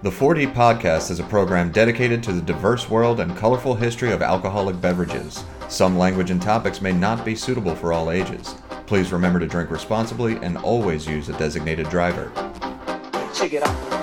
The 4D Podcast is a program dedicated to the diverse world and colorful history of alcoholic beverages. Some language and topics may not be suitable for all ages. Please remember to drink responsibly and always use a designated driver. Check it out.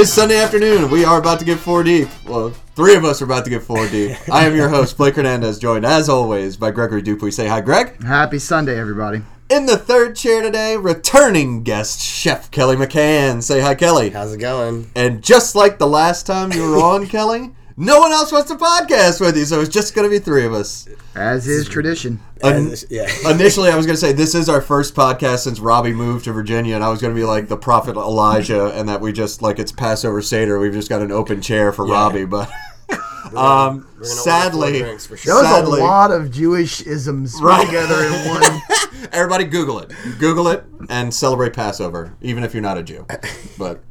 Is Sunday afternoon. We are about to get 4D. Well, three of us are about to get 4D. I am your host, Blake Hernandez, joined as always by Gregory Dupuy. Say hi, Greg. Happy Sunday, everybody. In the third chair today, returning guest, Chef Kelly McCann. Say hi, Kelly. How's it going? And just like the last time you were on, Kelly, no one else wants to podcast with you, so it's just going to be three of us. As is tradition. Un- yeah. Initially, I was going to say this is our first podcast since Robbie moved to Virginia, and I was going to be like the prophet Elijah, and that we just like it's Passover Seder. We've just got an open chair for Yeah. Robbie, but um, We're gonna order four sadly, drinks for There was a lot of Jewish isms Right. together in one. everybody Google it, Google it, and celebrate Passover, even if you're not a Jew. But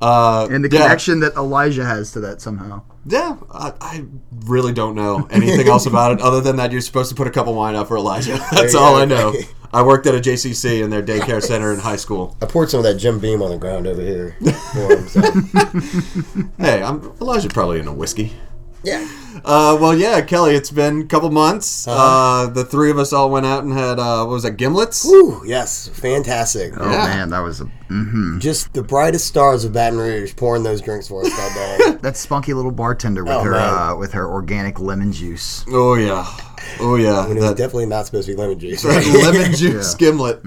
uh, And the yeah. connection that Elijah has to that somehow. Yeah, I, I really don't know anything else about it other than that you're supposed to put a cup of wine up for Elijah. That's all go. I know. I worked at a JCC in their daycare center in high school. I poured some of that Jim Beam on the ground over here. For him, so. Hey, I'm Elijah probably in a whiskey. Yeah. Uh, well, yeah, Kelly, it's been a couple months. uh Uh-huh. the three of us all went out and had uh, what was that, gimlets? Woo, yes, fantastic. Oh Yeah. man, that was a mm-hmm. Just the brightest stars of Baton Rouge pouring those drinks for us that day. that spunky little bartender with Oh, her uh, with her organic lemon juice. Oh yeah, oh yeah, when it was that, definitely not supposed to be lemon juice. that lemon juice Yeah. gimlet.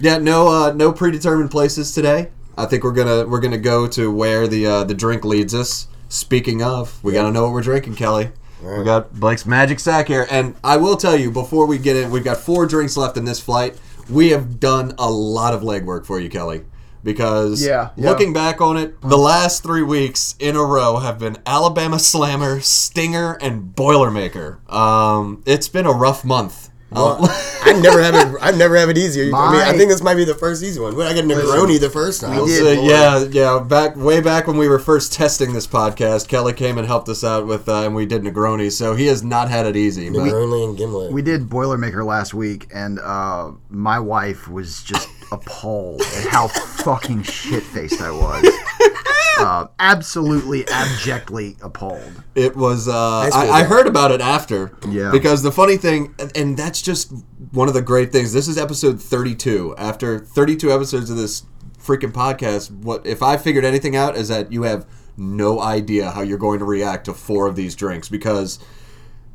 Yeah, no, uh, no predetermined places today. I think we're gonna we're gonna go to where the uh, the drink leads us. Speaking of, we gotta know what we're drinking, Kelly. We got Blake's magic sack here, and I will tell you before we get in, we've got four drinks left in this flight. We have done a lot of legwork for you, Kelly, because Yeah, yeah. looking back on it, the last three weeks in a row have been Alabama Slammer, Stinger, and Boilermaker. Um, it's been a rough month. Well, I never have it. I never have it easier. I mean, I think this might be the first easy one. But I got Negroni the first time. We So, did. Yeah, yeah. Back way back when we were first testing this podcast, Kelly came and helped us out with, uh, and we did Negroni. So he has not had it easy. But Negroni and Gimlet. We did Boilermaker last week, and uh, my wife was just appalled at how fucking shit faced I was. Uh, absolutely, abjectly appalled. it was. Uh, I, I heard about it after. Yeah. Because the funny thing, and- and that's just one of the great things. This is episode thirty-two. After thirty-two episodes of this freaking podcast, what if I figured anything out is that you have no idea how you're going to react to four of these drinks because.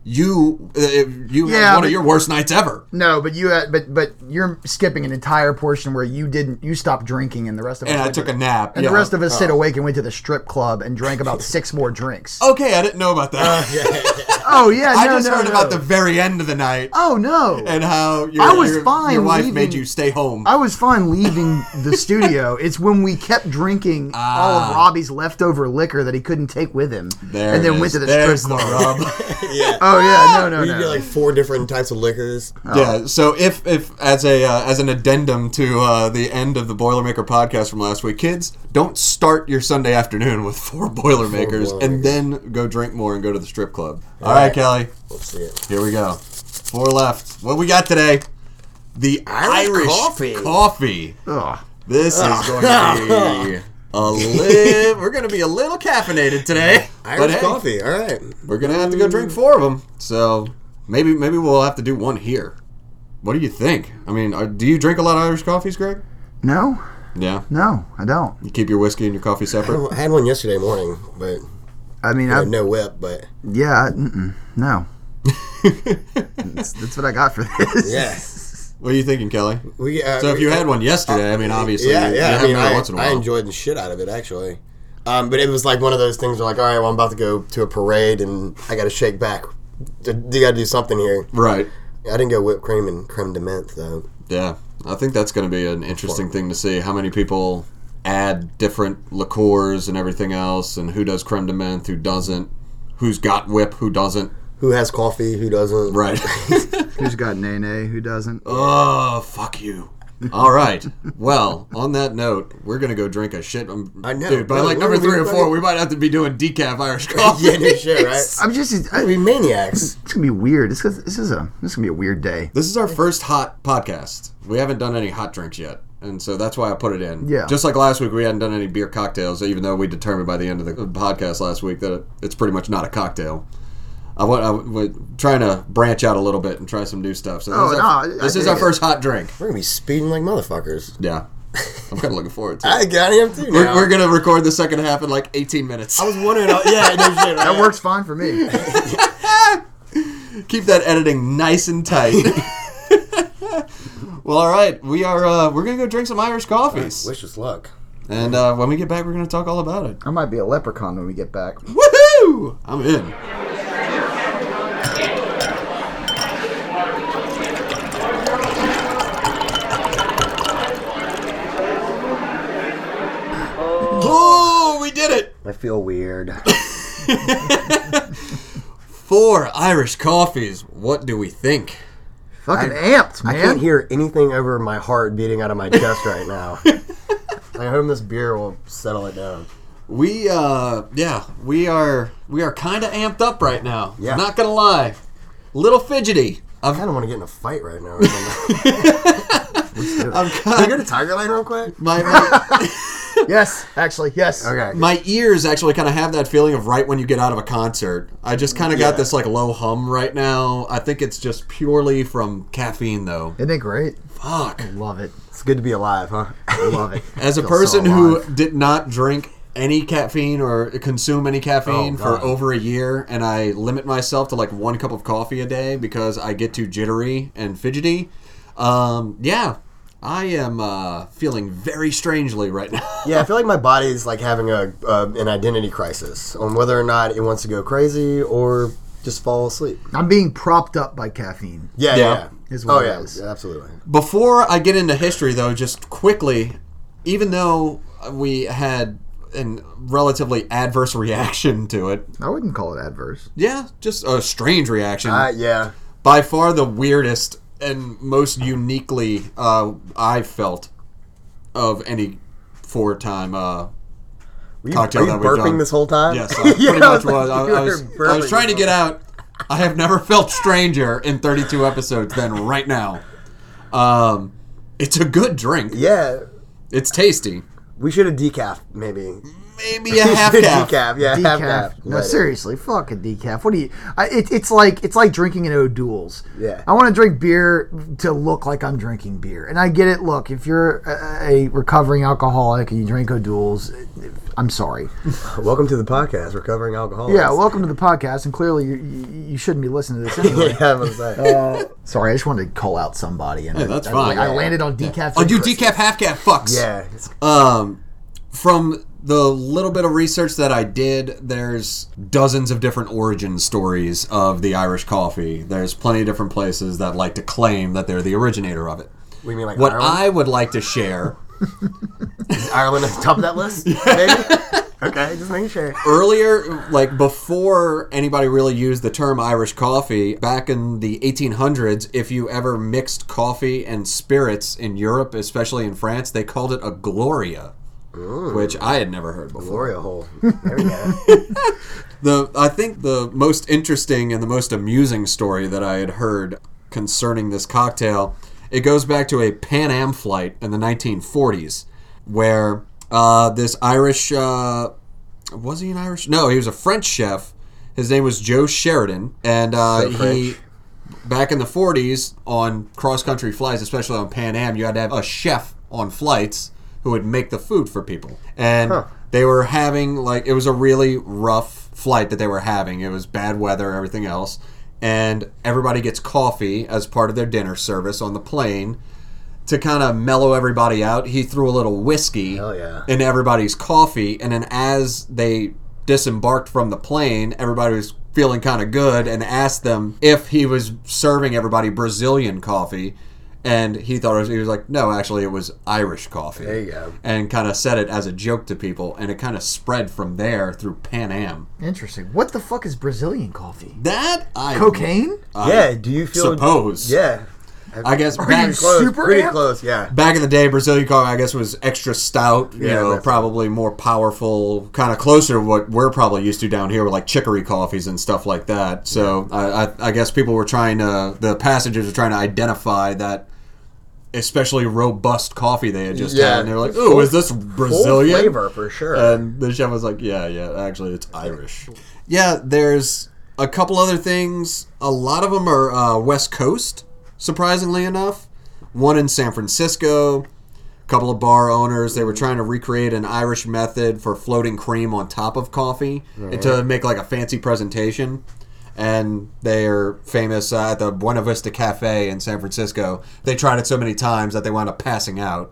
You uh, you Yeah, had one but- of your worst nights ever. No, but you had, but but you're skipping an entire portion where you didn't you stopped drinking and the rest of us And I took to- a nap. and yeah. the rest of us stayed awake and went to the strip club and drank about six more drinks. Okay, I didn't know about that. Oh yeah, I no, just no, heard no. about the very end of the night Oh no, and how your, I was your, fine your wife leaving- made you stay home. I was fine leaving the studio. It's when we kept drinking all Ah. of Robbie's leftover liquor that he couldn't take with him, there and then it went to the There's strip club. rub. yeah. Oh yeah, no, no, Where you no. get like four different types of liquors. Yeah. So if if as a uh, as an addendum to uh, the end of the Boilermaker podcast from last week, kids, don't start your Sunday afternoon with four Boilermakers and Boilermakers. then go drink more and go to the strip club. All right, right. Kelly. Let's see it. Here we go. Four left. What we got today? The Irish Irish, coffee. coffee. Ugh. This is going to be a little. We're going to be a little caffeinated today. Irish but hey, coffee. All right. We're gonna have to go drink four of them. So maybe maybe we'll have to do one here. What do you think? I mean, are, do you drink a lot of Irish coffees, Greg? No, Yeah. no, I don't. You keep your whiskey and your coffee separate. I had one yesterday morning, but I mean, I I, had no whip. But yeah, I, no. that's, that's what I got for this. yeah, What are you thinking, Kelly? we. Uh, So if you had one yesterday, I mean, obviously, yeah, yeah. you I mean, one I, once in a I while. enjoyed the shit out of it actually. Um, but it was like one of those things where like, all right, well, I'm about to go to a parade and I got to shake back. You got to do something here. Right. I didn't go whipped cream and creme de menthe though. Yeah. I think that's going to be an interesting thing to see. How many people add different liqueurs and everything else, and who does creme de menthe, who doesn't, who's got whip, who doesn't. Who has coffee? Who doesn't? Right. Who's got Nene? Who doesn't? oh, fuck you. All right. Well, on that note, we're gonna go drink a shit. Um, I know, dude. By bro, like number three or four, fucking- we might have to be doing decaf Irish coffee. yeah, no shit, right? I'm just. I, We maniacs. it's gonna be weird. This is this is a this is gonna be a weird day. This is our first hot podcast. We haven't done any hot drinks yet, and so that's why I put it in. Yeah. Just like last week, we hadn't done any beer cocktails, even though we determined by the end of the podcast last week that it's pretty much not a cocktail. I want. I, we're trying to branch out a little bit and try some new stuff. So this Oh, is, no, our, I- this is our first hot drink. We're gonna be speeding like motherfuckers. Yeah, I'm kind of looking forward to. it. I got him too. We're, we're gonna record the second half in like 18 minutes. I was wondering. uh, yeah, no shit. That works fine for me. Keep that editing nice and tight. well, all right. We are. Uh, we're gonna go drink some Irish coffees, Wish us luck. and uh, when we get back, we're gonna talk all about it. I might be a leprechaun when we get back. Woohoo! I'm in. Oh, we did it! I feel weird. Four Irish coffees. What do we think? Fucking amped, man. I can't hear anything over my heart beating out of my chest right now. I hope this beer will settle it down. We uh yeah, we are we are kind of amped up right now. Yeah. Not going to lie. Little fidgety. I I'm kind of want to get in a fight right now. Or something. I'm Can we kind go to Tiger Lane real quick? my, my Yes, actually, yes. Okay. my ears actually kind of have that feeling of right when you get out of a concert. I just kind of got this like low hum right now. I think it's just purely from caffeine though. Isn't it great? Fuck. Love it. It's good to be alive, huh? Love it. As a Feel so person who did not drink any caffeine or consume any caffeine Oh, for over a year, and I limit myself to like one cup of coffee a day because I get too jittery and fidgety. Um, yeah, I am uh, feeling very strangely right now. Yeah, I feel like my body is like having a uh, an identity crisis on whether or not it wants to go crazy or just fall asleep. I'm being propped up by caffeine. Yeah, Yeah. yeah. Is what oh it yeah, is. yeah, absolutely. Before I get into history, though, just quickly, even though we had a relatively adverse reaction to it, I wouldn't call it adverse. yeah, just a strange reaction. Uh, yeah, by far the weirdest and most uniquely uh, I felt of any four time. Uh, were you, Cocktail you that we've burping done. this whole time? yes, I pretty much was. I, I was. I was trying to get out. I have never felt stranger in 32 episodes than right now. Um, it's a good drink. Yeah, It's tasty. we should have decaf maybe. Maybe a half caf. decaf, yeah, half Decaf. calf. No, Let it. seriously, fuck a decaf. What do you? I, it, it's like it's like drinking an O'Doul's. Yeah. I want to drink beer to look like I'm drinking beer, and I get it. Look, if you're a, a recovering alcoholic and you drink O'Doul's, I'm sorry. Welcome to the podcast. We're covering alcohol. Yeah, welcome to the podcast, and clearly you, you, you shouldn't be listening to this anyway. yeah, I'm gonna. Sorry, I just wanted to call out somebody, and Hey, that's I, fine. I landed on decaf. Oh, you decaf half caf fucks. yeah, it's, Um, from the little bit of research that I did, there's dozens of different origin stories of the Irish coffee. There's plenty of different places that like to claim that they're the originator of it. we mean like What Ireland. I would like to share Is Ireland at the top of that list? Maybe. okay, just making sure. earlier, like before anybody really used the term Irish coffee, back in the 1800s, if you ever mixed coffee and spirits in Europe, especially in France, they called it a gloria, which I had never heard before. Gloria hole. There we go. The I think the most interesting and the most amusing story that I had heard concerning this cocktail, it goes back to a Pan Am flight in the 1940s, where uh, this Irish uh, was he an Irish? No, he was a French chef. His name was Joe Sheridan, and uh, So he back in the 40s on cross country flights, especially on Pan Am, you had to have a chef on flights who would make the food for people. And they were having, like, it was a really rough flight that they were having. It was bad weather, everything else. And everybody gets coffee as part of their dinner service on the plane. To kind of mellow everybody out, he threw a little whiskey yeah. in everybody's coffee. And then as they disembarked from the plane, everybody was feeling kind of good and asked them if he was serving everybody Brazilian coffee. And he thought it was, he was like, no, actually, it was Irish coffee. There you go. And kind of said it as a joke to people, and it kind of spread from there through Pan Am. Interesting. What the fuck is Brazilian coffee? That I Cocaine? I yeah. Do you feel? suppose. Yeah. I guess Are back, Close. Super pretty amp? close. Yeah. back in the day, Brazilian coffee, I guess, was extra stout. You Yeah, know, definitely. probably more powerful, kind of closer to what we're probably used to down here with like chicory coffees and stuff like that. So I, I, I guess people were trying to, the passengers were trying to identify that. Especially robust coffee they had just Yeah. had, and they were like, "Oh, is this Full Brazilian?" flavor for sure. And the chef was like, "Yeah, yeah, actually, it's Irish." Yeah, there's a couple other things. A lot of them are uh, West Coast, surprisingly enough. One in San Francisco. A couple of bar owners they were trying to recreate an Irish method for floating cream on top of coffee to make like a fancy presentation. And they are famous uh, at the Buena Vista Cafe in San Francisco. They tried it so many times that they wound up passing out.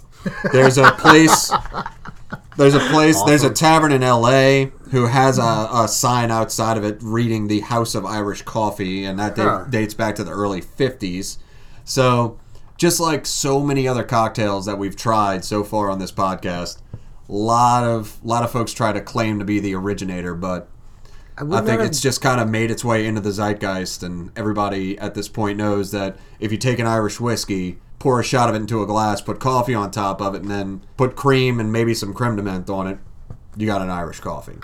There's a place there's a place, there's a tavern in LA who has a, a sign outside of it reading the House of Irish Coffee, and that Huh. dates back to the early 50s. So, just like so many other cocktails that we've tried so far on this podcast, a lot of lot of folks try to claim to be the originator, but I would think not it's just kind of made its way into the zeitgeist, and everybody at this point knows that if you take an Irish whiskey, pour a shot of it into a glass, put coffee on top of it, and then put cream and maybe some creme de menthe on it, you got an Irish coffee.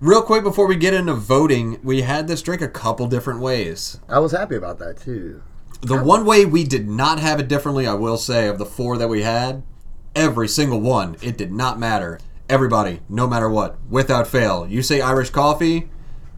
Real quick before we get into voting, we had this drink a couple different ways. I was happy about that too. The oh. one way we did not have it differently, I will say, of the four that we had, every single one, it did not matter. Everybody, no matter what, without fail, you say Irish coffee,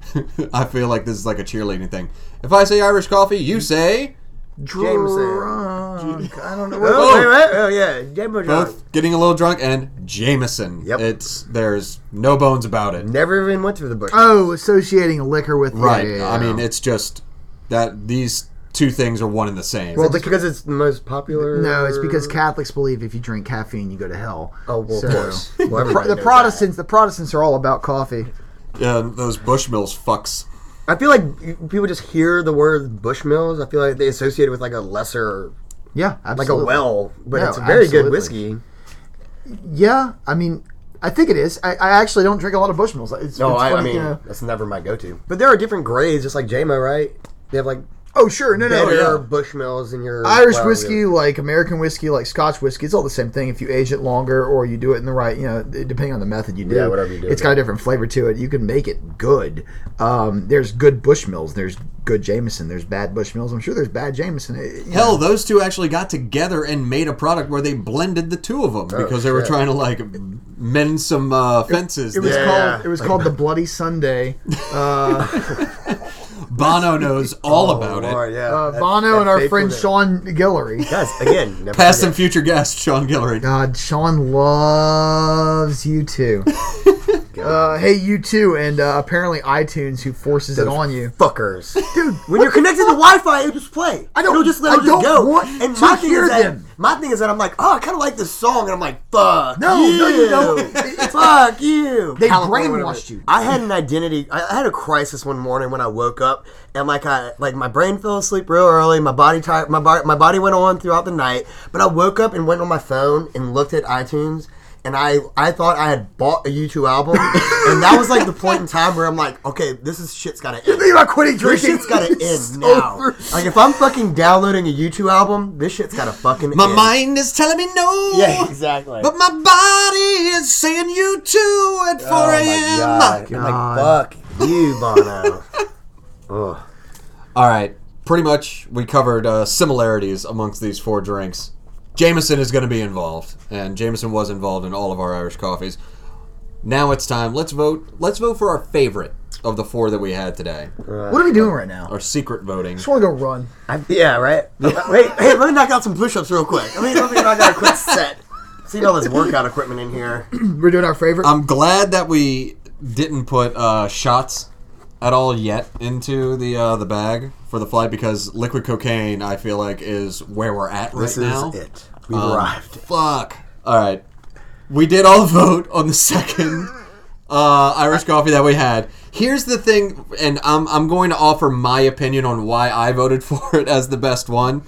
I feel like this is like a cheerleading thing. If I say Irish coffee, you say Drunk. I don't know. Oh, what, Oh, wait, wait, oh yeah, James both getting a little drunk and Jameson. Yep. It's there's no bones about it. Never even went through the bush. oh, associating liquor with Right. Yeah, yeah, I mean, it's just that these two things are one and the same. well, because it's the most popular. no, it's because Catholics believe if you drink caffeine, you go to hell. Oh, well, So, of course. Well, the, Pro- the knows Protestants, the Protestants are all about coffee. yeah, those Bushmills fucks. I feel like people just hear the word Bushmills. I feel like they associate it with like a lesser, Yeah, absolutely. like a well, but No, it's a very good whiskey. Yeah, I mean, I think it is. I, I actually don't drink a lot of Bushmills. It's, No, it's I, I mean you know. that's never my go-to. But there are different grades, just like Jamo, right? They have like Oh, sure, no, no, better yeah. Bushmills in your Irish well, whiskey, yeah. like American whiskey, like Scotch whiskey, it's all the same thing. If you age it longer or you do it in the right, you know, depending on the method you do, Yeah, whatever you do, it's got a different flavor to it. You can make it good. Um, there's good Bushmills, there's good Jameson, there's bad Bushmills. I'm sure there's bad Jameson. It- you know. Hell, those two actually got together and made a product where they blended the two of them because they were shit. trying to like mend some uh, fences. it was. Yeah. called it was called the Bloody Sunday. Uh, Bono knows all Oh, about it. Lord, yeah. uh, That- Bono that and our friend. Sean Guillory. Guys, again, never Past forget. and future guest Sean Guillory. God, Sean loves you too. uh, hey, you too, and uh, apparently iTunes, who forces it on you. fuckers, dude. When you're connected to Wi-Fi, it'll just play. I don't- It'll just, I it'll don't go. want and to my thing hear is that them. my thing is that I'm like, oh, I kind of like this song, and I'm like, fuck No, you. no, you don't. Fuck you. They brainwashed you. I had an identity. I I had a crisis one morning when I woke up, and like I like my brain fell asleep real early. My body tired. My body my body went on throughout the night, but I woke up and went on my phone and looked at iTunes. And I, I thought I had bought a U2 album, and that was like the point in time where I'm like, okay, this is shit's gotta end. You Think about quitting drinking? This shit's gotta It's end now. over. Like if I'm fucking downloading a U2 album, this shit's gotta fucking end. My end. mind is telling me no. Yeah, exactly. But my body is saying you too at 4 oh a.m. my god. I'm like, fuck you, Bono. Ugh. All right. Pretty much, we covered uh, similarities amongst these four drinks. Jameson is going to be involved, and Jameson was involved in all of our Irish coffees. Now it's time. Let's vote. Let's vote for our favorite of the four that we had today. What are we doing right now? Our secret voting. just want to go run. I, yeah, right? Wait, hey, let me knock out some push-ups real quick. Let me, let me knock out a quick set. See all this workout equipment in here. We're doing our favorite. I'm glad that we didn't put uh, shots at all yet into the uh, the bag for the flight because liquid cocaine, I feel like, is where we're at right This now. is it. We Um, arrived. Fuck. All right. We did all vote on the second uh, Irish coffee that we had. Here's the thing, and I'm, I'm going to offer my opinion on why I voted for it as the best one.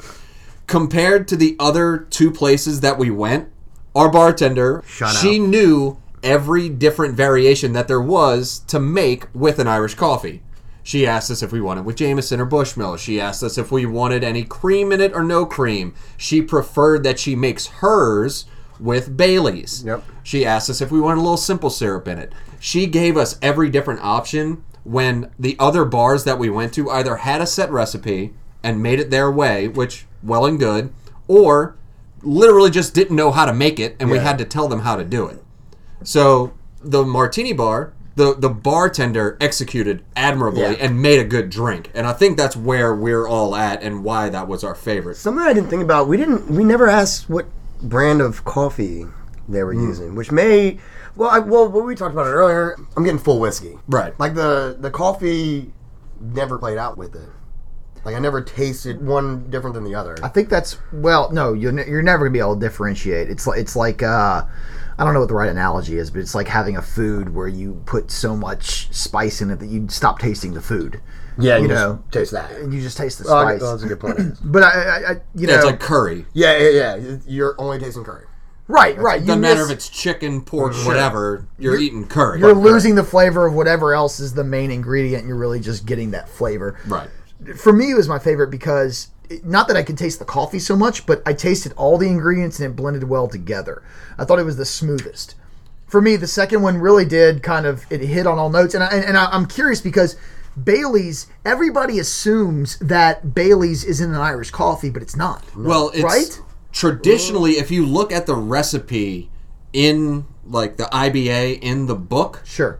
compared to the other two places that we went, our bartender, Shout she out. knew every different variation that there was to make with an Irish coffee. She asked us if we wanted with Jameson or Bushmill. She asked us if we wanted any cream in it or no cream. She preferred that she makes hers with Bailey's. Yep. She asked us if we wanted a little simple syrup in it. She gave us every different option when the other bars that we went to either had a set recipe and made it their way, which well and good, or literally just didn't know how to make it and we had to tell them how to do it. So the martini bar, the the bartender executed admirably Yeah. and made a good drink, and I think that's where we're all at and why that was our favorite. Something I didn't think about. We didn't. We never asked what brand of coffee they were hmm. using, which may. Well, I, well, what we talked about it earlier. I'm getting full whiskey. Right. Like the the coffee never played out with it. Like I never tasted one different than the other. I think that's well, no, you're, ne- you're never gonna be able to differentiate. It's like it's like uh, I don't know what the right analogy is, but it's like having a food where you put so much spice in it that you stop tasting the food. yeah, you just know. taste that. And you just taste the Oh, spice. well, that's a good point. but I, I, I you know, it's like curry. yeah, yeah, yeah. You're only tasting curry. right, right. It doesn't matter miss- if it's chicken, pork, whatever. You're, eating curry. you're losing the flavor of whatever else is the main ingredient. You're really just getting that flavor. right. For me it was my favorite because not that I could taste the coffee so much, but I tasted all the ingredients and it blended well together. I thought it was the smoothest. For me, the second one really did kind of it hit on all notes, and I, and, I, I'm curious because Bailey's. Everybody assumes that Bailey's is in an Irish coffee, but it's not. Well, it's Right? traditionally, if you look at the recipe in like the IBA in the book, Sure.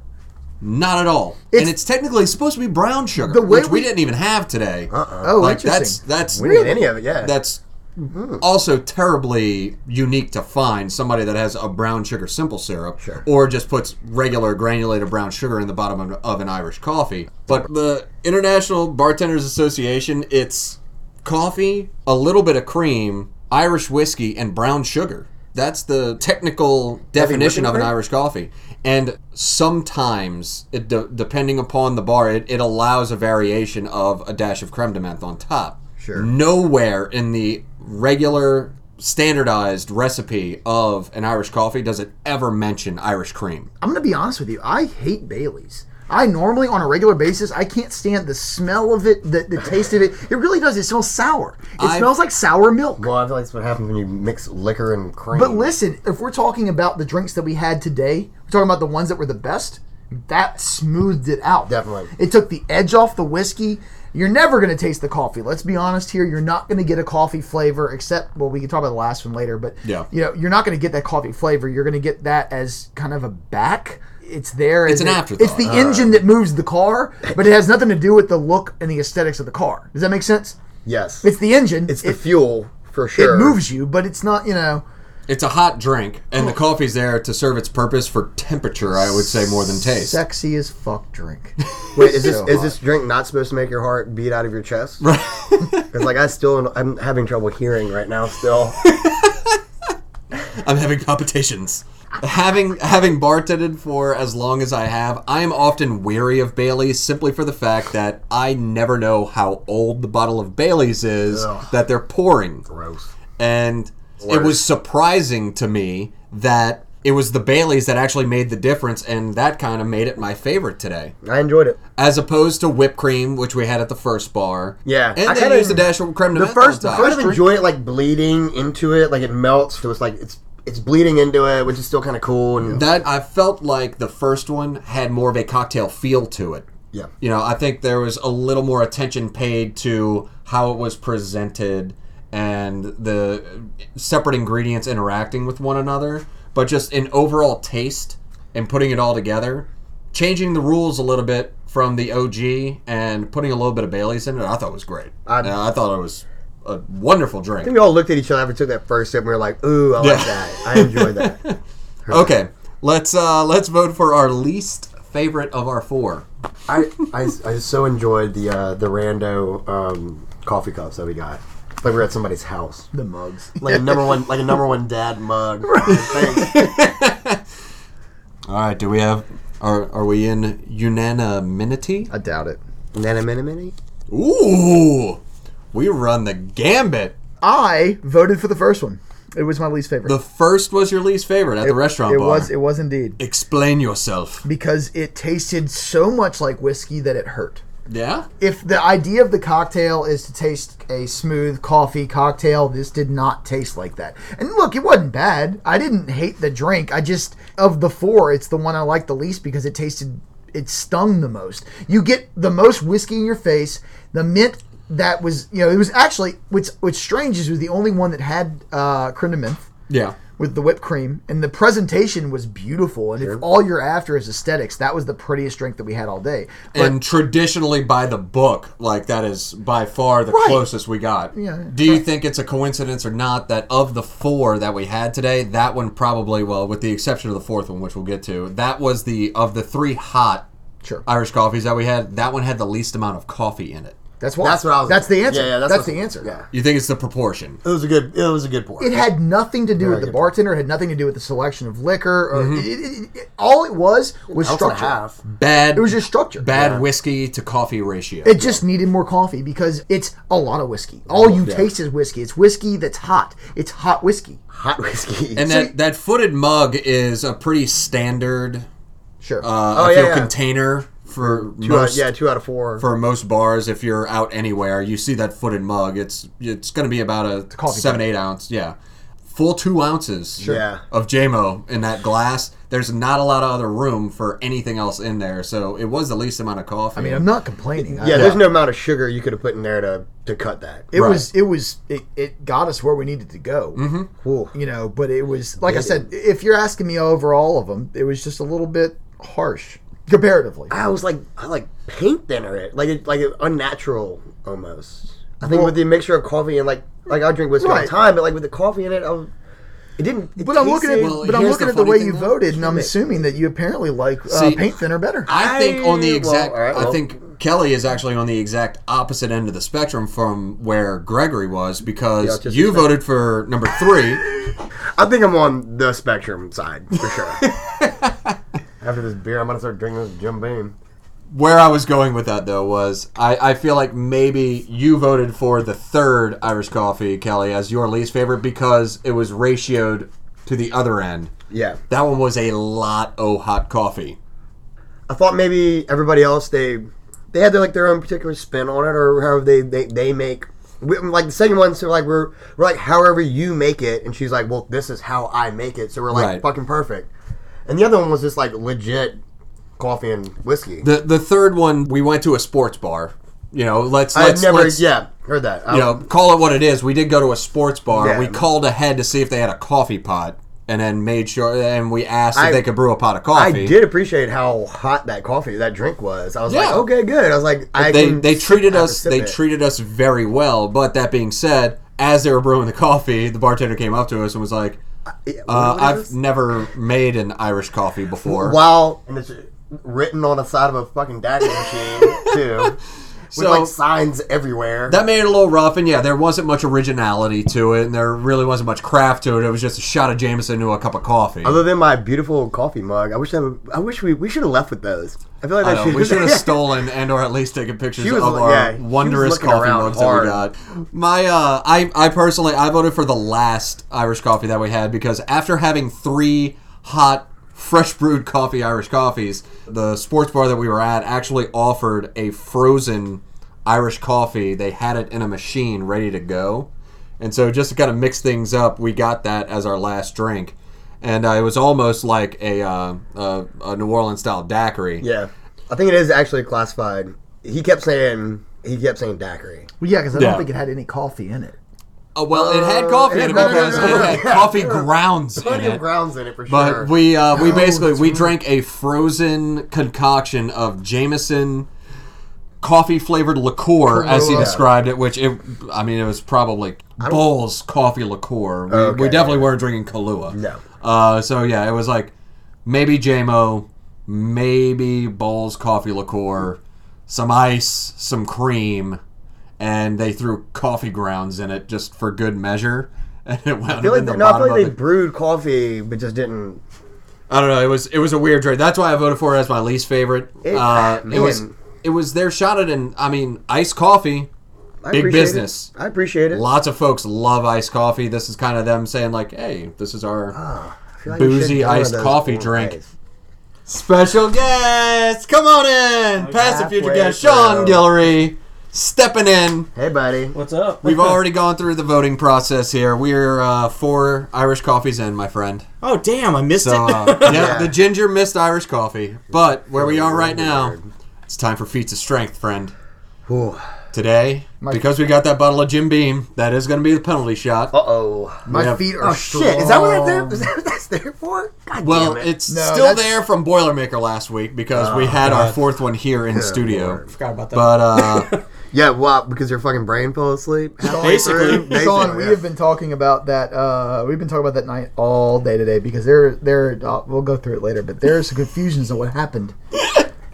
Not at all. It's- and it's technically supposed to be brown sugar, which we, we- didn't even have today. Uh-uh. Oh, like that's interesting. that's We didn't any of it. Yeah. that's hmm. also terribly unique to find somebody that has a brown sugar simple syrup or just puts regular granulated brown sugar in the bottom of, of an Irish coffee. But the International Bartenders Association, it's coffee, a little bit of cream, Irish whiskey, and brown sugar. That's the technical definition of an? Irish coffee. And sometimes, it de- depending upon the bar, it, it allows a variation of a dash of creme de menthe on top. Sure. Nowhere in the regular standardized recipe of an Irish coffee does it ever mention Irish cream. I'm gonna be honest with you. I hate Bailey's. I normally, on a regular basis, I can't stand the smell of it, the, the taste of it. It really does. It smells sour. It I've- smells like sour milk. well, I feel like that's what happens when you mix liquor and cream. But listen, if we're talking about the drinks that we had today, we're talking about the ones that were the best. That smoothed it out. Definitely. It took the edge off the whiskey. You're never going to taste the coffee. Let's be honest here. You're not going to get a coffee flavor, except well, we can talk about the last one later. But Yeah. you know, you're not going to get that coffee flavor. You're going to get that as kind of a back. It's there. It's an a- afterthought. It's the engine that moves the car, but it has nothing to do with the look and the aesthetics of the car. Does that make sense? yes, It's the engine. it's the it, fuel for sure. it moves you, but it's not. You know. It's a hot drink, and the oh. coffee's there to serve its purpose for temperature, I would say, more than taste. Sexy as fuck drink. Wait, is this So is this drink not supposed to make your heart beat out of your chest? Right. Because like I still I'm having trouble hearing right now. Still. I'm having palpitations. Having having bartended for as long as I have, I am often weary of Bailey's simply for the fact that I never know how old the bottle of Bailey's is that they're pouring. Gross. And it was surprising to me that it was the Baileys that actually made the difference, and that kind of made it my favorite today. I enjoyed it. As opposed to whipped cream, which we had at the first bar. Yeah, and I kinda- used a dash of creme de the first- the top. I kind of enjoy it like bleeding into it, like it melts. So it's like it's it's bleeding into it, which is still kind of cool. And That I felt like the first one had more of a cocktail feel to it. yeah, You know, I think there was a little more attention paid to how it was presented and the separate ingredients interacting with one another, but just in overall taste and putting it all together, changing the rules a little bit from the OG and putting a little bit of Bailey's in it, I thought was great. I- I, I thought it was a wonderful I drink. think we all looked at each other after we took that first sip, and we were like, "Ooh, I like Yeah. that. I enjoy that." Okay, let's uh let's vote for our least favorite of our four. I, I, I so enjoyed the uh, the rando um, coffee cups that we got. Like we were at somebody's house. The mugs. Like a number one, like a number one dad mug. All right, do we have are are we in unanimity? I doubt it. Nana mini mini. Ooh, we run the gambit. I voted for the first one. It was my least favorite. The first was your least favorite at the restaurant it bar. was. It was indeed Explain yourself. because it tasted so much like whiskey that it hurt. Yeah. If the idea of the cocktail is to taste a smooth coffee cocktail, this did not taste like that. And look, it wasn't bad. I didn't hate the drink. I just of the four, it's the one I liked the least because it tasted it stung the most. You get the most whiskey in your face. The mint that was, you know, it was actually what's what's strange is it was the only one that had uh menthe Yeah. with the whipped cream, and the presentation was beautiful. And if all you're after is aesthetics, that was the prettiest drink that we had all day. But and traditionally by the book, like that is by far the Right. closest we got. Yeah, yeah. Do you think it's a coincidence or not that of the four that we had today, that one probably, well, with the exception of the fourth one, which we'll get to, that was the of the three hot sure, Irish coffees that we had. That one had the least amount of coffee in it. That's why. That's what I was. That's the answer. Yeah, yeah, that's what- the answer. Yeah, You think it's the proportion? it was a good. It was a good pour. It had nothing to do with the good. bartender. It had nothing to do with the selection of liquor. Or Mm-hmm. it, it, it- all it was was Ounce and a structure. half. Bad. It was just structure. bad Yeah. whiskey to coffee ratio. It just needed more coffee because it's a lot of whiskey. All you taste is whiskey. It's whiskey that's hot. It's hot whiskey. Hot whiskey. and that, that footed mug is a pretty standard Sure. uh, I Oh, yeah, yeah. container for two out, most yeah, two out of four. for most bars. If you're out anywhere, you see that footed mug. It's it's going to be about a coffee seven cup. eight ounce. Yeah, full two ounces. Yeah. of Jamo in that glass. There's not a lot of other room for anything else in there, so it was the least amount of coffee. I mean, I'm not complaining. I- yeah, there's no amount of sugar you could have put in there to to cut that. It Right. was. It was. It, it got us where we needed to go. Mm-hmm. Ooh. You know, but it was like I said. If you're asking me over all of them, it was just a little bit harsh comparatively. I was like, I like paint thinner it, like it, like it, unnatural almost. I think Well- with the mixture of coffee and like like I drink whiskey all Right. the time, but like with the coffee in it, I was, it didn't. It But I'm looking at. tasted- Well, but I'm looking the at the way you though. voted, and I'm assuming that you apparently like uh, See, paint thinner better. I think on the exact. well, all right, I think Kelly is actually on the exact opposite end of the spectrum from where Gregory was because Yeah, you voted for number three. I think I'm on the spectrum side for sure. After this beer, I'm gonna start drinking this Jim Beam. Where I was going with that though was I, I feel like maybe you voted for the third Irish coffee, Kelly, as your least favorite because it was ratioed to the other end. Yeah, That one was a lot of hot coffee. I thought maybe everybody else they they had their, like their own particular spin on it, or however they they, they make. We, like the second one, so like we're we're like however you make it, and she's like, well, this is how I make it, so we're like Right. fucking perfect. And the other one was just like legit coffee and whiskey. The the third one we went to a sports bar. You know, let's I had let's never, let's, yeah, heard that. you know, um, call it what it is. We did go to a sports bar. Yeah. We called ahead to see if they had a coffee pot, and then made sure. And we asked I- if they could brew a pot of coffee. I did appreciate how hot that coffee, that drink was. I was like, okay, good. I was like, I They they treated us they it. treated us very well. But that being said, as they were brewing the coffee, the bartender came up to us and was like, Yeah, uh, "I've never made an Irish coffee before." Wow, and it's written on the side of a fucking daiquiri machine too, with So- like signs everywhere. That made it a little rough, and yeah, there wasn't much originality to it, and there really wasn't much craft to it. It was just a shot of Jameson into a cup of coffee. Other than my beautiful coffee mug, I wish I, I wish we, we should have left with those. I feel like I we should have stolen and or at least taken pictures was of our yeah, wondrous coffee mugs that we got. My uh I I personally I voted for the last Irish coffee that we had because after having three hot fresh brewed coffee Irish coffees, the sports bar that we were at actually offered a frozen Irish coffee. They had it in a machine ready to go. And so just to kind of mix things up, we got that as our last drink. And uh, it was almost like a, uh, a, a New Orleans style daiquiri. Yeah, I think it is actually classified. He kept saying he kept saying daiquiri. Well, yeah, because I Yeah. don't think it had any coffee in it. Oh, well, it had coffee in it no, no, because no, no, it had yeah. coffee grounds in Plenty of it. grounds in it for But sure. we uh, we basically we drank a frozen concoction of Jameson coffee flavored liqueur, as he described it. Which it, I mean, it was probably Bull's coffee liqueur. We, we Okay. definitely weren't drinking Kahlua. No. Uh, so yeah, it was like maybe Jamo, maybe Bull's coffee liqueur, some ice, some cream, and they threw coffee grounds in it just for good measure. And it wound I feel like the no, I feel like they brewed coffee but just didn't. I don't know. It was it was a weird drink. That's why I voted for it as my least favorite. It- uh, it was. It was their shot at an I mean iced coffee I Big business. It. I appreciate it. Lots of folks love iced coffee. This is kind of them saying like, "Hey, this is our I feel like boozy do one of iced coffee drink." days. special guest. Come on in, past the future halfway guest, Sean through. Guillory, stepping in. Hey, buddy. What's up? We've already gone through the voting process here. We're uh, four Irish coffees in, my friend. Oh damn! I missed So it. uh, yeah, Yeah. the ginger missed Irish coffee. But where we are right now, it's time for feats of strength, friend. Uh Today, because we got that bottle of Jim Beam, that is going to be the penalty shot. Uh oh. My Yeah. feet are Oh shit! Is that what that's there? that what that's there for? God Well, damn it. it's No, still that's- there from Boilermaker last week because we had our fourth one here in studio. Forgot about that. But uh, yeah. Well, because your fucking brain fell asleep. halfway Basically. through? Sean, we yeah. have been talking about that. Uh, we've been talking about that night all day today because there, there. Uh, we'll go through it later, but there's some confusions of what happened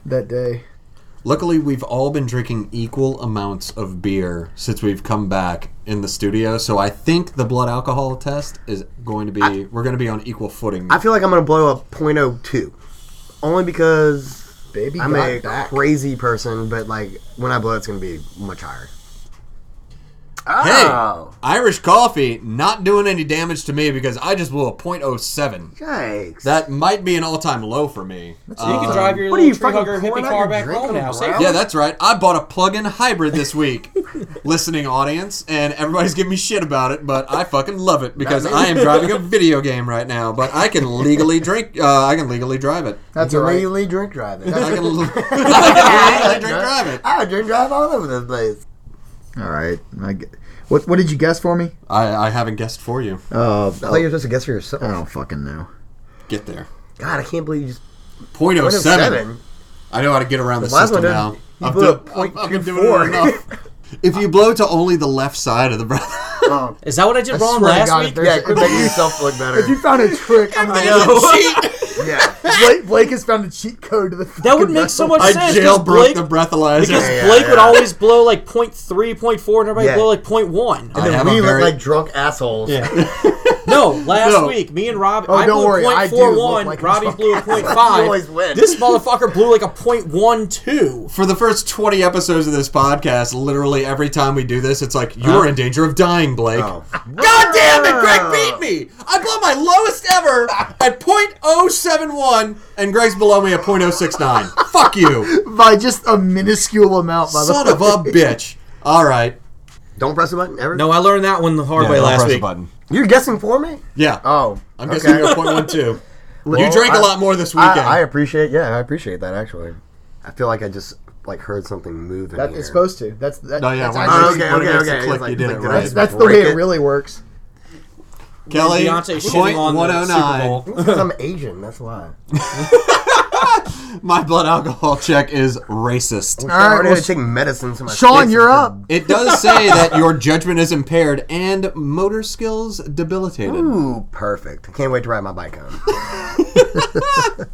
that day. Luckily, we've all been drinking equal amounts of beer since we've come back in the studio. So I think the blood alcohol test is going to be we're going to be on equal footing. I feel like I'm gonna blow up .02, only because Baby I'm a back. crazy person. But like when I blow, it's gonna be much higher. Hey, Oh. Irish coffee not doing any damage to me because I just blew a .07. Yikes! That might be an all-time low for me. so you Um, can drive your what are little you, tree fucking hugger hippie car back home now. Safely. Yeah, that's right. I bought a plug-in hybrid this week, listening audience, and everybody's giving me shit about it, but I fucking love it because I am driving a video game right now. But I can legally drink. Uh, I can legally drive it. That's you all right. legally drink drive it. I can, I can legally drink drive it. I drink drive all over the place. All right. I g what What did you guess for me? I, I haven't guessed for you. Uh, I thought you were supposed to guess for yourself. I don't fucking know. Get there. God, I can't believe you just. Point oh seven. 0.07. I know how to get around the, The system now. I've, blew done- a point I've, I've been doing four. it enough. if you blow to only the left side of the breath. Oh, Is that what I did I wrong last God, week? if there's- yeah, quit making yourself look better. If you found a trick, I'm I gonna know. cheat. yeah. Blake, Blake has found a cheat code to the. That would fucking make so wrestle- much I sense. 'cause jailbroke Blake, the breathalyzer. because Yeah, Blake would always blow like 0.3, 0.4, and everybody Yeah. blow like 0.1. And have then we a look very- like drunk assholes. Yeah. no, last No. week, me and Rob, Oh, I don't blew worry, a I do 0.41, look like a Robbie blew a asshole. 0.5. You always win. This motherfucker blew like a 0.12. For the first 20 episodes of this podcast, literally every time we do this, it's like, you're in danger of dying, Blake. Oh. God damn it, Greg beat me! I blew my lowest ever at .071, and Greg's below me at .069. Fuck you. by just a minuscule amount. By Son the of a bitch. All right. Don't press the button ever. No, I learned that one the hard Yeah, way don't last press the week. button. You're guessing for me. Yeah. Oh, I'm guessing you're at .12. you Well, drank a I- lot more this weekend. I, I appreciate. Yeah, I appreciate that. Actually, I feel like I just like heard something moving. in That, here. it's supposed to. That's that, No, yeah, That's, actually- Oh, okay, okay, the okay. click, like- you did like it right. that's, that's the way it it. really works. Kelly, Beyonce shitting point on the Super 109. Bowl. Oh because I'm Asian. That's why. My blood alcohol check is racist. All I'm right, already well, gonna take medicine. So my Sean, face you're is up. It does say that your judgment is impaired and motor skills debilitated. Ooh, perfect. I can't wait to ride my bike home. I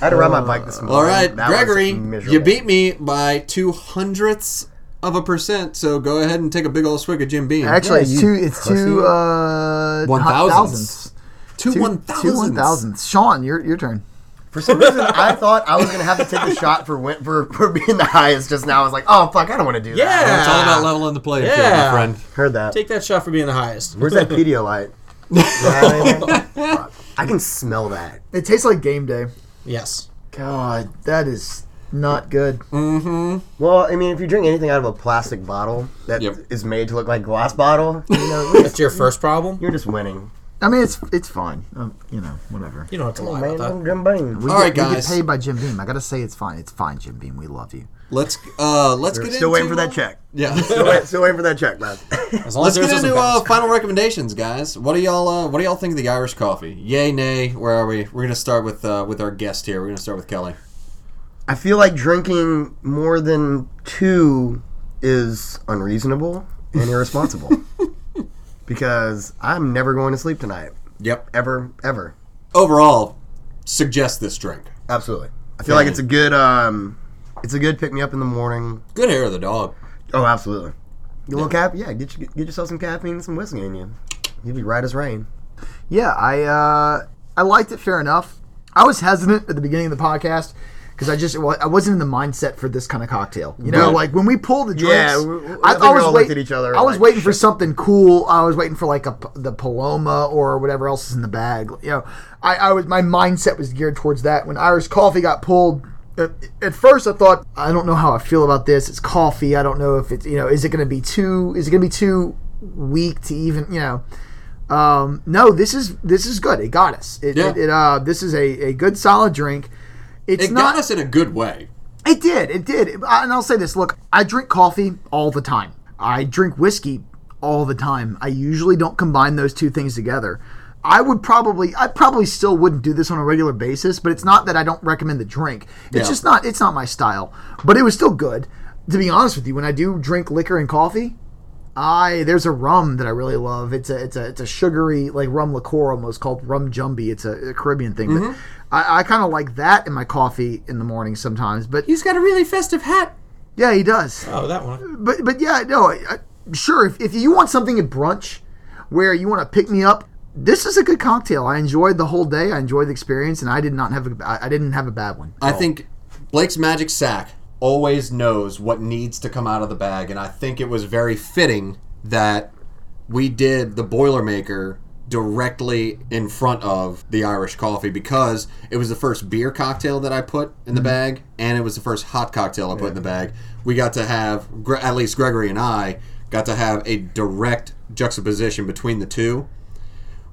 had to ride my bike this morning. All right, That was Gregory, miserable. you beat me by two hundredths of a percent. So go ahead and take a big old swig of Jim Beam. Actually, Yeah, it's two. It's two. Uh, One hot thousandths. two Two one Two thousandths. Two one thousandths. Sean, your your turn. For some reason, I thought I was gonna have to take a shot for win- for for being the highest just now. I was like, oh fuck, I don't want to do Yeah. that. It's all about leveling the playing field, my Yeah. friend. Heard that. Take that shot for being the highest. Where's that Pedialyte? You have anything? Fuck. I can smell that. It tastes like game day. Yes. God, that is not good. Well, I mean, if you drink anything out of a plastic bottle that is Yep. made to look like glass bottle, you know, That's your first problem? you're just winning. I mean, it's it's fine. Um, you know, whatever. You don't have to lie man, about I'm that. Jim Beam. We All get, right, We guys. get paid by Jim Beam. I gotta say, it's fine. It's fine, Jim Beam. We love you. Let's uh let's We're get still into, waiting for that check. Yeah. Still, wait, still waiting for that check, man. As long Let's as get yours into uh, bounce. final recommendations, guys. What do y'all uh, What do y'all think of the Irish coffee? Yay, nay? Where are we? We're gonna start with uh, with our guest here. We're gonna start with Kelly. I feel like drinking more than two is unreasonable and irresponsible. because I'm never going to sleep tonight. Yep. Ever, ever. Overall, suggest this drink. Absolutely. I feel like it's a good um it's a good pick me up in the morning. Good hair of the dog. Oh, absolutely. Get a little cap, yeah. Get you, get yourself some caffeine, and some whiskey in you. You'll be right as rain. Yeah, I uh, I liked it fair enough. I was hesitant at the beginning of the podcast because I just well, I wasn't in the mindset for this kind of cocktail. You know, like when we pulled the drinks, Yeah, we- we- I we all looked at each other I was like, waiting for something cool. I was waiting for like a the Paloma or whatever else is in the bag. You know, I, I was my mindset was geared towards that. When Irish coffee got pulled, at, at first I thought I don't know how I feel about this. It's coffee. I don't know if it's you know is it going to be too is it going to be too weak to even you know. Um, no, this is this is good. It got us. It, Yeah. it, it, uh, this is a, a good solid drink. It's It not. got us in a good way. It did. It did. And I'll say this. Look, I drink coffee all the time. I drink whiskey all the time. I usually don't combine those two things together. I would probably, I probably still wouldn't do this on a regular basis, but it's not that I don't recommend the drink. It's Yeah. just not, it's not my style. But it was still good. To be honest with you, when I do drink liquor and coffee, I there's a rum that I really love. It's a it's a it's a sugary like rum liqueur almost called rum jumbie. It's a, a Caribbean thing. But mm-hmm. I, I kind of like that in my coffee in the morning sometimes. But He's got a really festive hat. yeah, he does. Oh, that one. But but yeah, no, I, I- sure. If, if you want something at brunch where you want to pick me up, this is a good cocktail. I enjoyed the whole day. I enjoyed the experience, and I did not have a I I didn't have a bad one. I think Blake's Magic Sack always knows what needs to come out of the bag, and I think it was very fitting that we did the Boilermaker directly in front of the Irish coffee because it was the first beer cocktail that I put in the mm-hmm. bag, and it was the first hot cocktail I put in the bag. We got to have, at least Gregory and I, got to have a direct juxtaposition between the two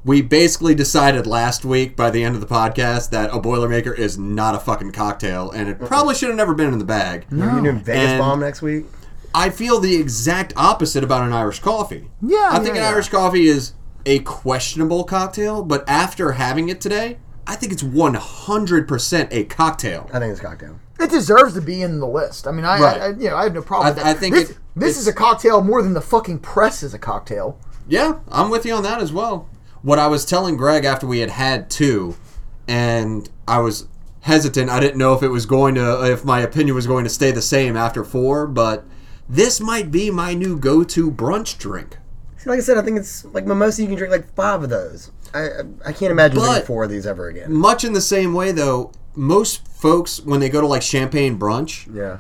we basically decided last week by the end of the podcast that a Boilermaker is not a fucking cocktail, and it probably should have never been in the bag. Are you doing Vegas And- bomb next week? I feel the exact opposite about an Irish coffee. Yeah, I think yeah, an yeah. Irish coffee is a questionable cocktail, but after having it today, I think it's 100% a cocktail. I think it's cocktail. It deserves to be in the list. I mean, I, Right. I you know I have no problem. I- with that. I think this, it- this is a cocktail more than the fucking press is a cocktail. Yeah, I'm with you on that as well. What I was telling Greg after we had had two, and I was hesitant. I didn't know if it was going to, if my opinion was going to stay the same after four, but this might be my new go-to brunch drink. See, like I said, I think it's like mimosa. You can drink like five of those. I I, can't imagine But- drinking four of these ever again. Much in the same way, though, most folks when they go to like champagne brunch, Yeah.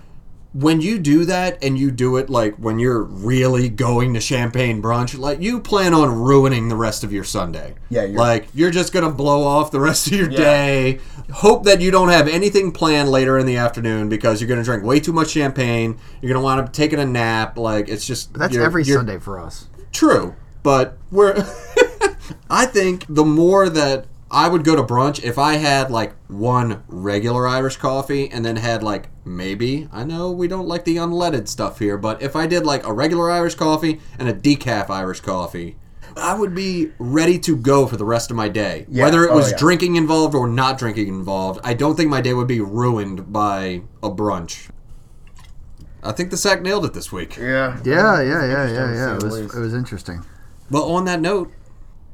When you do that and you do it like when you're really going to champagne brunch, like you plan on ruining the rest of your Sunday. Yeah, you're- like you're just gonna blow off the rest of your day. Hope that you don't have anything planned later in the afternoon because you're gonna drink way too much champagne. You're gonna wind up taking a nap. Like it's just That's you're- every you're- Sunday for us. True, but we're. I think the more that I would go to brunch if I had like one regular Irish coffee and then had like maybe I know we don't like the unleaded stuff here, but if I did like a regular Irish coffee and a decaf Irish coffee. I would be ready to go for the rest of my day. Yeah. Whether it Oh, was yeah. drinking involved or not drinking involved, I don't think my day would be ruined by a brunch. I think the sack nailed it this week. Yeah. Yeah, yeah, yeah, yeah, yeah. It was it was interesting. Well, on that note,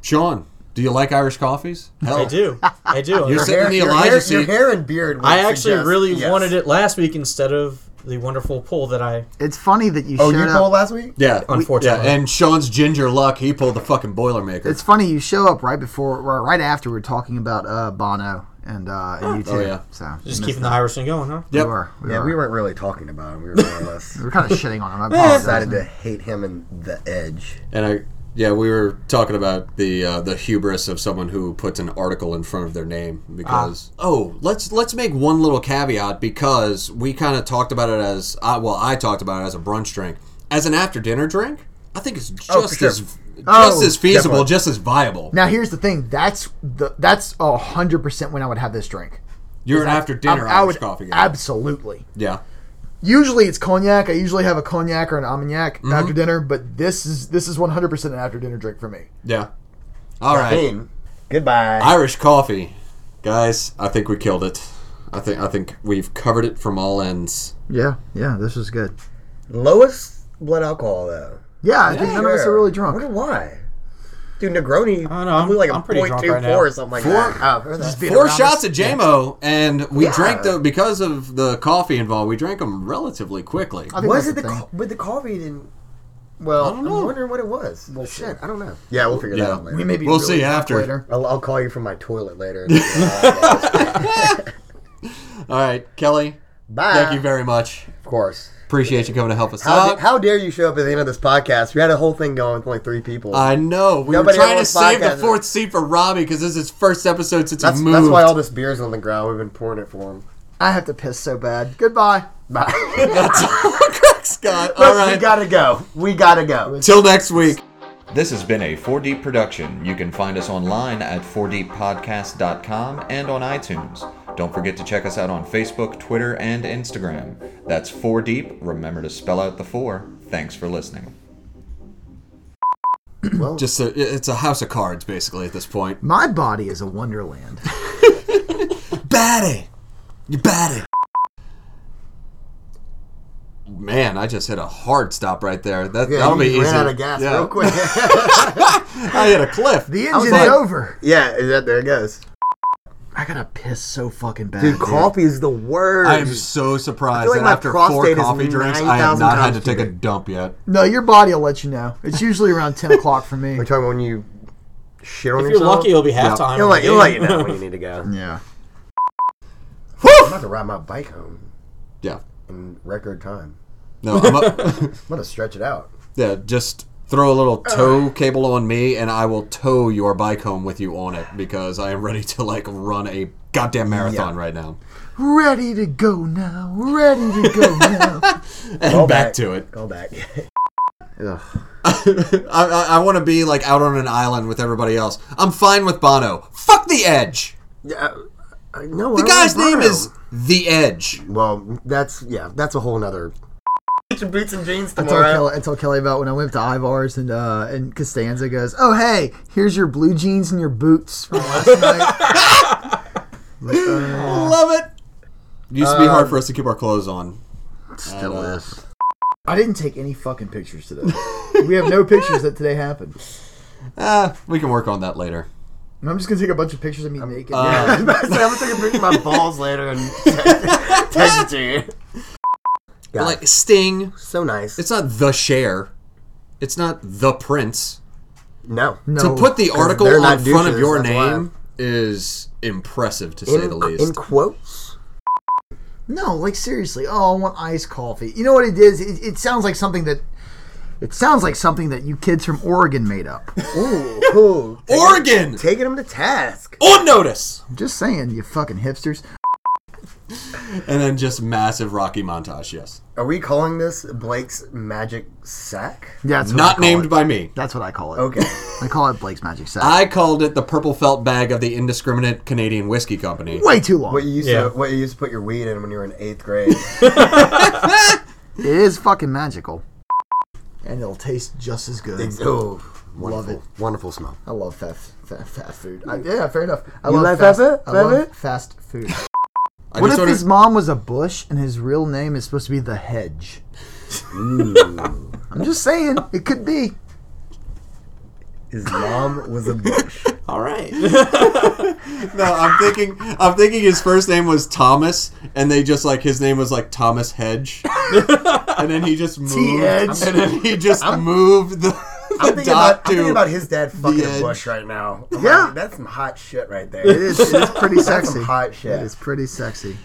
Sean, do you like Irish coffees? Hell, I do. I do. You're sitting in the your Elijah hair, seat. Your hair and beard. I actually suggest really yes. wanted it last week instead of the wonderful pull that I It's funny that you Oh, showed you up. pulled last week? Yeah, Unfortunately. Yeah, and Sean's ginger luck, he pulled the fucking Boilermaker. It's funny you show up right before, right after we're talking about uh, Bono and uh, and you too. Oh, yeah. So just missed keeping the. Irish thing going, huh? We Yep. were. We Yeah, were. we weren't really talking about him. We were more or less We were kind of shitting on him. I decided to hate him and the Edge. and I, yeah, we were talking about the uh, the hubris of someone who puts an article in front of their name because oh, let's let's make one little caveat because we kind of talked about it as uh, well, I talked about it as a brunch drink, as an after dinner drink. I think it's just Oh, for sure. as just Oh, as feasible, definitely. just as viable. Now here's the thing. That's the that's a hundred percent when I would have this drink. You're an after dinner I, I Irish would coffee guy. absolutely. yeah. Usually it's cognac. I usually have a cognac or an armagnac Mm-hmm. after dinner, but this is this is 100 percent an after dinner drink for me. Yeah. All right. Caffeine. Goodbye. Irish coffee, guys. I think we killed it. I think I think we've covered it from all ends. Yeah, yeah, this is good. Lowest blood alcohol though. Yeah, I think none of us are really drunk. I wonder why. Dude, Negroni. I don't know, I'm- like a I'm pretty point drunk two right four now. or something like that. Oh, heard that. being Four around shots us. of Jamo, and we Yeah. drank the because of the coffee involved. We drank them relatively quickly. I think Was that's it the thing. co- with the coffee? Didn't. Well, I don't know. I'm wondering what it was. Well, shit, I don't know. Yeah, we'll figure Yeah. that out later. we may be We'll really see drunk after. Later. I'll, I'll call you from my toilet later. All right, Kelly. Bye. Thank you very much. Of course. Appreciate you coming to help us How, out. da- how dare you show up at the end of this podcast? We had a whole thing going with only three people. I know. We Nobody were trying to save the fourth seat for Robbie because this is his first episode since that's, he moved. that's why all this beer's on the ground. We've been pouring it for him. I have to piss so bad. Goodbye. Bye. that's Correct, Scott. All We gotta go. We gotta go. Till next week. This has been a 4Deep production. You can find us online at 4deeppodcast.com and on iTunes. Don't forget to check us out on Facebook, Twitter, and Instagram. That's 4Deep. Remember to spell out the 4. Thanks for listening. Well, Just a, it's a house of cards, basically, at this point. My body is a wonderland. Batty. You batty. Man, I just hit a hard stop right there. That, Yeah, that'll you be easy. ran out of gas Yeah. real quick. I hit a cliff. The was engine's like- over. yeah, that, there it goes. I gotta piss so fucking bad. Dude, coffee is the worst. I am so surprised like that after four coffee drinks, I have not had to times take a dump yet. No, your body will let you know. It's usually around 10 o'clock for me. We're talking when you shit on If you're lucky, it'll be halftime. He'll of let, the he'll let you know when you need to go. Yeah. I'm about to ride my bike home Yeah. in record time. No, I'm up, I'm gonna stretch it out. yeah, just throw a little uh-huh. tow cable on me and I will tow your bike home with you on it because I am ready to like run a goddamn marathon Yeah. right now. Ready to go now. Ready to go now. And Go back back. to it. Go back. Ugh. I, I, I want to be like out on an island with everybody else. I'm fine with Bono. Fuck the Edge. yeah, uh, uh, I know. The guy's name is The Edge. Well, that's yeah. That's a whole nother. Get your boots and jeans I told. Kelly, I told Kelly about when I went to Ivar's and uh, and Costanza goes, "Oh hey, here's your blue jeans and your boots from last night." Like, uh, Love it. It used to be hard for us to keep our clothes on. still uh, is. I didn't take any fucking pictures today. we have no pictures that today happened. Ah, we can work on that later. I'm just gonna take a bunch of pictures of me naked. Uh, I'm gonna take a picture of my balls later and text it to you. But like Sting, so nice. it's not the Cher. It's not the Prince. no, no, to put the article they're on not front of your that's why. name is impressive to say in, the least. in quotes. no, like seriously. Oh, I want iced coffee. You know what it is? It, it sounds like something that. It sounds like something that you kids from Oregon made up. Ooh, ooh. Oregon taking him to task. on notice, I'm just saying, you fucking hipsters. And then just massive Rocky montage. Yes, Are we calling this Blake's magic sack? Yeah, that's what I not call named it. by me. That's what I call it. Okay. I call it Blake's Magic Sack. I called it the purple felt bag of the indiscriminate Canadian whiskey company. Way too long. What you used Yeah. to what you used to put your weed in when you were in eighth grade. It is fucking magical. And it'll taste just as good. It's, oh, Love wonderful, it. Wonderful smell. I love fast, fast, fast food. I, yeah, fair enough. I You love like fast, fast food? I love Fast food? Fast food. I what if ordered- his mom was a bush and his real name is supposed to be the hedge? I'm just saying, it could be. His mom was a bush. All right. No, I'm thinking. I'm thinking his first name was Thomas, and they just like his name was like Thomas Hedge, and then he just moved, T-Edge. and then he just moved the, I'm thinking, about, I'm thinking about his dad fucking a bush right now. I'm Yeah. like, that's some hot shit right there. It is, it is pretty sexy. hot shit. It is pretty sexy.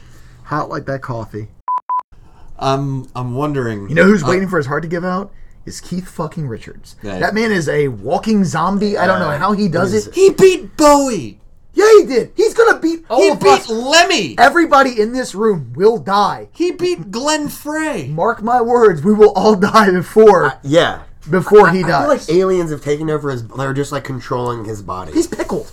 Hot like that coffee. I'm I'm wondering. You know who's uh, waiting for his heart to give out? Is Keith fucking Richards. Yeah. That man is a walking zombie. I don't know Uh, how he does he's- it. He beat Bowie. Yeah, he did. He's gonna beat all He of beat us. Lemmy. Everybody in this room will die. He beat Glenn Frey. Mark my words, we will all die before yeah. Before he I feel dies. like aliens have taken over his. They're just like controlling his body. He's pickled.